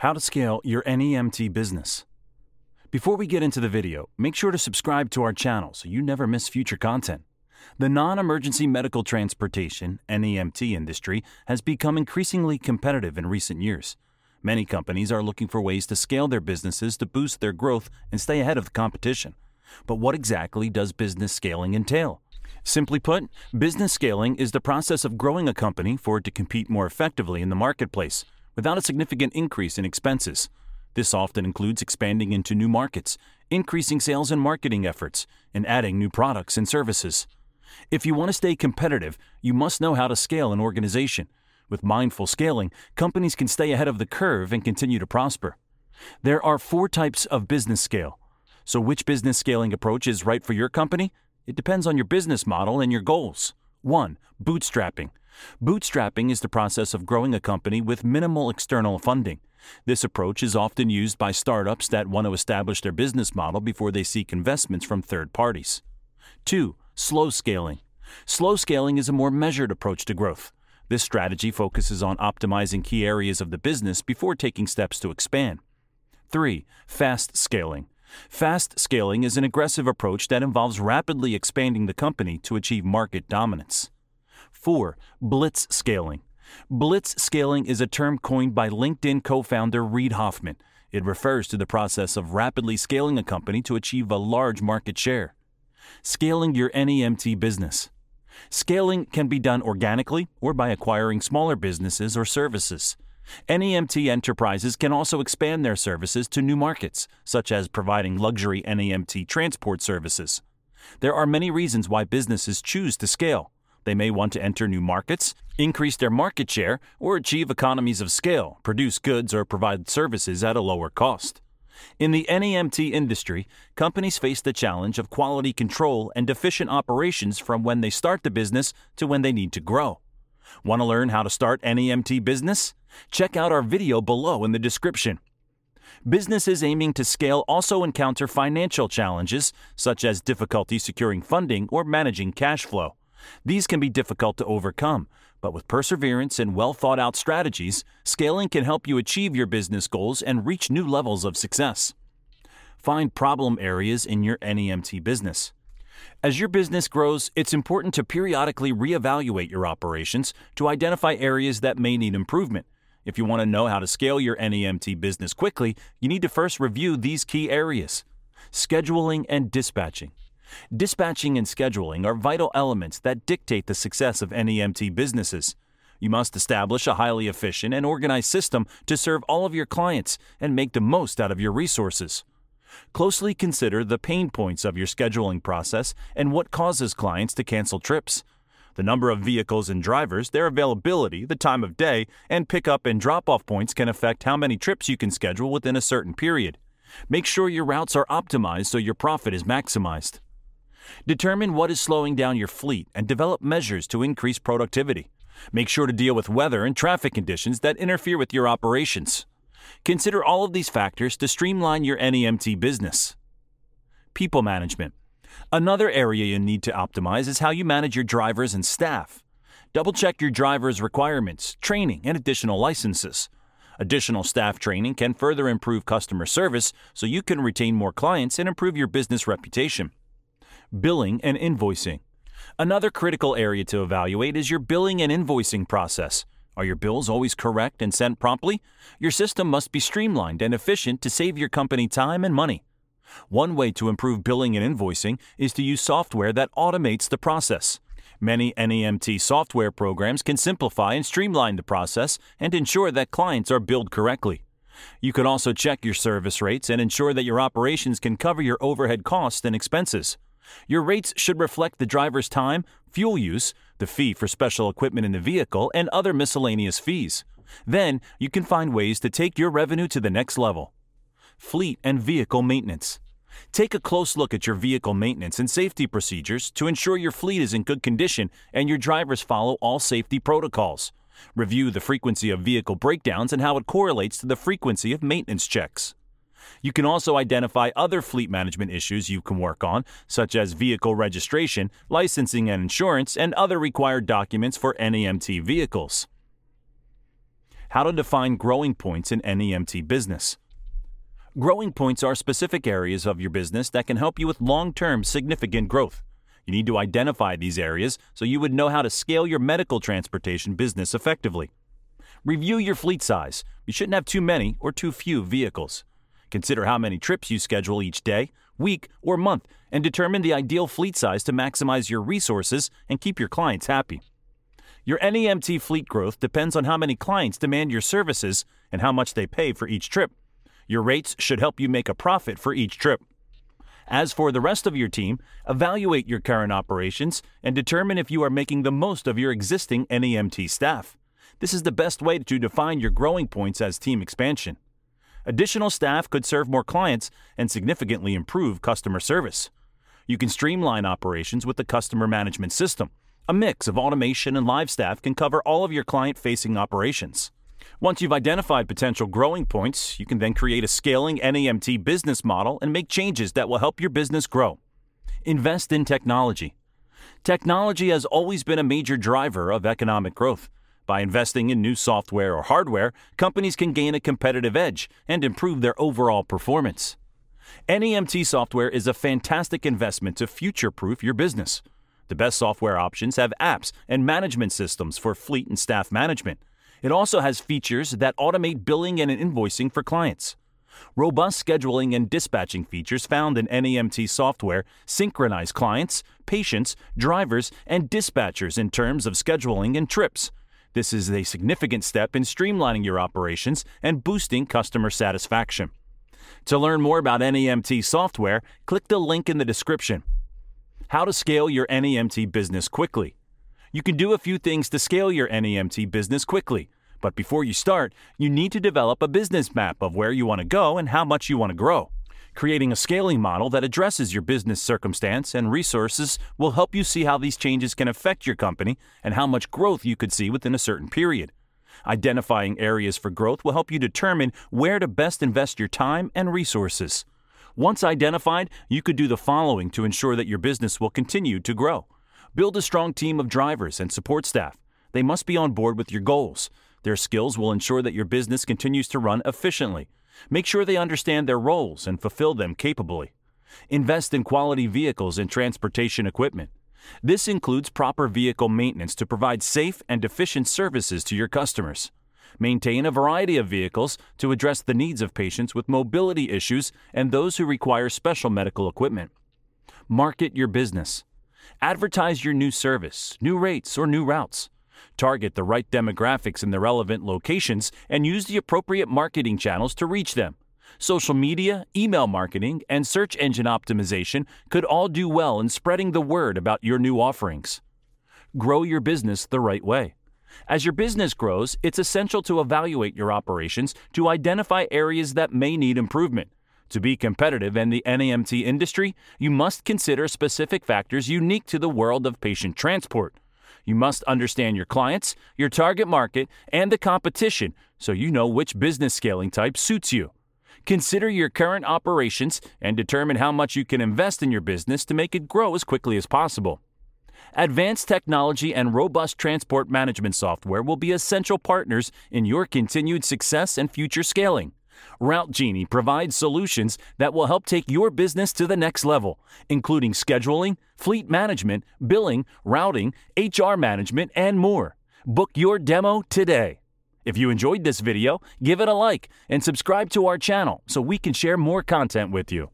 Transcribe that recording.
How to scale your NEMT business. Before we get into the video, make sure to subscribe to our channel so you never miss future content. The non emergency medical transportation NEMT industry has become increasingly competitive in recent years. Many companies are looking for ways to scale their businesses to boost their growth and stay ahead of the competition. But what exactly does business scaling entail? Simply put, business scaling is the process of growing a company for it to compete more effectively in the marketplace without a significant increase in expenses. This often includes expanding into new markets, increasing sales and marketing efforts, and adding new products and services. If you want to stay competitive, you must know how to scale an organization. With mindful scaling, companies can stay ahead of the curve and continue to prosper. There are four types of business scale. So, which business scaling approach is right for your company? It depends on your business model and your goals. 1. Bootstrapping. Bootstrapping is the process of growing a company with minimal external funding. This approach is often used by startups that want to establish their business model before they seek investments from third parties. 2. Slow scaling. Slow scaling is a more measured approach to growth. This strategy focuses on optimizing key areas of the business before taking steps to expand. 3. Fast scaling. Fast scaling is an aggressive approach that involves rapidly expanding the company to achieve market dominance. 4. Blitz scaling. Blitz scaling is a term coined by LinkedIn co founder Reid Hoffman. It refers to the process of rapidly scaling a company to achieve a large market share. Scaling your NEMT business. Scaling can be done organically or by acquiring smaller businesses or services. NEMT enterprises can also expand their services to new markets, such as providing luxury NEMT transport services. There are many reasons why businesses choose to scale. They may want to enter new markets, increase their market share, or achieve economies of scale, produce goods, or provide services at a lower cost. In the NEMT industry, companies face the challenge of quality control and efficient operations from when they start the business to when they need to grow. Want to learn how to start NEMT business? Check out our video below in the description. Businesses aiming to scale also encounter financial challenges, such as difficulty securing funding or managing cash flow. These can be difficult to overcome, but with perseverance and well thought out strategies, scaling can help you achieve your business goals and reach new levels of success. Find problem areas in your NEMT business. As your business grows, it's important to periodically reevaluate your operations to identify areas that may need improvement. If you want to know how to scale your NEMT business quickly, you need to first review these key areas scheduling and dispatching. Dispatching and scheduling are vital elements that dictate the success of NEMT businesses. You must establish a highly efficient and organized system to serve all of your clients and make the most out of your resources. Closely consider the pain points of your scheduling process and what causes clients to cancel trips. The number of vehicles and drivers, their availability, the time of day, and pickup and drop off points can affect how many trips you can schedule within a certain period. Make sure your routes are optimized so your profit is maximized. Determine what is slowing down your fleet and develop measures to increase productivity. Make sure to deal with weather and traffic conditions that interfere with your operations. Consider all of these factors to streamline your NEMT business. People management. Another area you need to optimize is how you manage your drivers and staff. Double check your driver's requirements, training, and additional licenses. Additional staff training can further improve customer service so you can retain more clients and improve your business reputation. Billing and invoicing. Another critical area to evaluate is your billing and invoicing process. Are your bills always correct and sent promptly? Your system must be streamlined and efficient to save your company time and money. One way to improve billing and invoicing is to use software that automates the process. Many NEMT software programs can simplify and streamline the process and ensure that clients are billed correctly. You can also check your service rates and ensure that your operations can cover your overhead costs and expenses. Your rates should reflect the driver's time, fuel use, the fee for special equipment in the vehicle, and other miscellaneous fees. Then you can find ways to take your revenue to the next level. Fleet and vehicle maintenance. Take a close look at your vehicle maintenance and safety procedures to ensure your fleet is in good condition and your drivers follow all safety protocols. Review the frequency of vehicle breakdowns and how it correlates to the frequency of maintenance checks. You can also identify other fleet management issues you can work on, such as vehicle registration, licensing and insurance, and other required documents for NEMT vehicles. How to define growing points in NEMT business. Growing points are specific areas of your business that can help you with long term significant growth. You need to identify these areas so you would know how to scale your medical transportation business effectively. Review your fleet size. You shouldn't have too many or too few vehicles. Consider how many trips you schedule each day, week, or month and determine the ideal fleet size to maximize your resources and keep your clients happy. Your NEMT fleet growth depends on how many clients demand your services and how much they pay for each trip. Your rates should help you make a profit for each trip. As for the rest of your team, evaluate your current operations and determine if you are making the most of your existing NEMT staff. This is the best way to define your growing points as team expansion. Additional staff could serve more clients and significantly improve customer service. You can streamline operations with the customer management system. A mix of automation and live staff can cover all of your client facing operations. Once you've identified potential growing points, you can then create a scaling NEMT business model and make changes that will help your business grow. Invest in technology. Technology has always been a major driver of economic growth. By investing in new software or hardware, companies can gain a competitive edge and improve their overall performance. NEMT software is a fantastic investment to future proof your business. The best software options have apps and management systems for fleet and staff management. It also has features that automate billing and invoicing for clients. Robust scheduling and dispatching features found in NEMT software synchronize clients, patients, drivers, and dispatchers in terms of scheduling and trips. This is a significant step in streamlining your operations and boosting customer satisfaction. To learn more about NEMT software, click the link in the description. How to scale your NEMT business quickly. You can do a few things to scale your NEMT business quickly, but before you start, you need to develop a business map of where you want to go and how much you want to grow. Creating a scaling model that addresses your business circumstance and resources will help you see how these changes can affect your company and how much growth you could see within a certain period. Identifying areas for growth will help you determine where to best invest your time and resources. Once identified, you could do the following to ensure that your business will continue to grow. Build a strong team of drivers and support staff. They must be on board with your goals. Their skills will ensure that your business continues to run efficiently. Make sure they understand their roles and fulfill them capably. Invest in quality vehicles and transportation equipment. This includes proper vehicle maintenance to provide safe and efficient services to your customers. Maintain a variety of vehicles to address the needs of patients with mobility issues and those who require special medical equipment. Market your business. Advertise your new service, new rates, or new routes. Target the right demographics in the relevant locations and use the appropriate marketing channels to reach them. Social media, email marketing, and search engine optimization could all do well in spreading the word about your new offerings. Grow your business the right way. As your business grows, it's essential to evaluate your operations to identify areas that may need improvement. To be competitive in the NEMT industry, you must consider specific factors unique to the world of patient transport. You must understand your clients, your target market, and the competition so you know which business scaling type suits you. Consider your current operations and determine how much you can invest in your business to make it grow as quickly as possible. Advanced technology and robust transport management software will be essential partners in your continued success and future scaling. RouteGenie provides solutions that will help take your business to the next level, including scheduling, fleet management, billing, routing, HR management, and more. Book your demo today. If you enjoyed this video, give it a like and subscribe to our channel so we can share more content with you.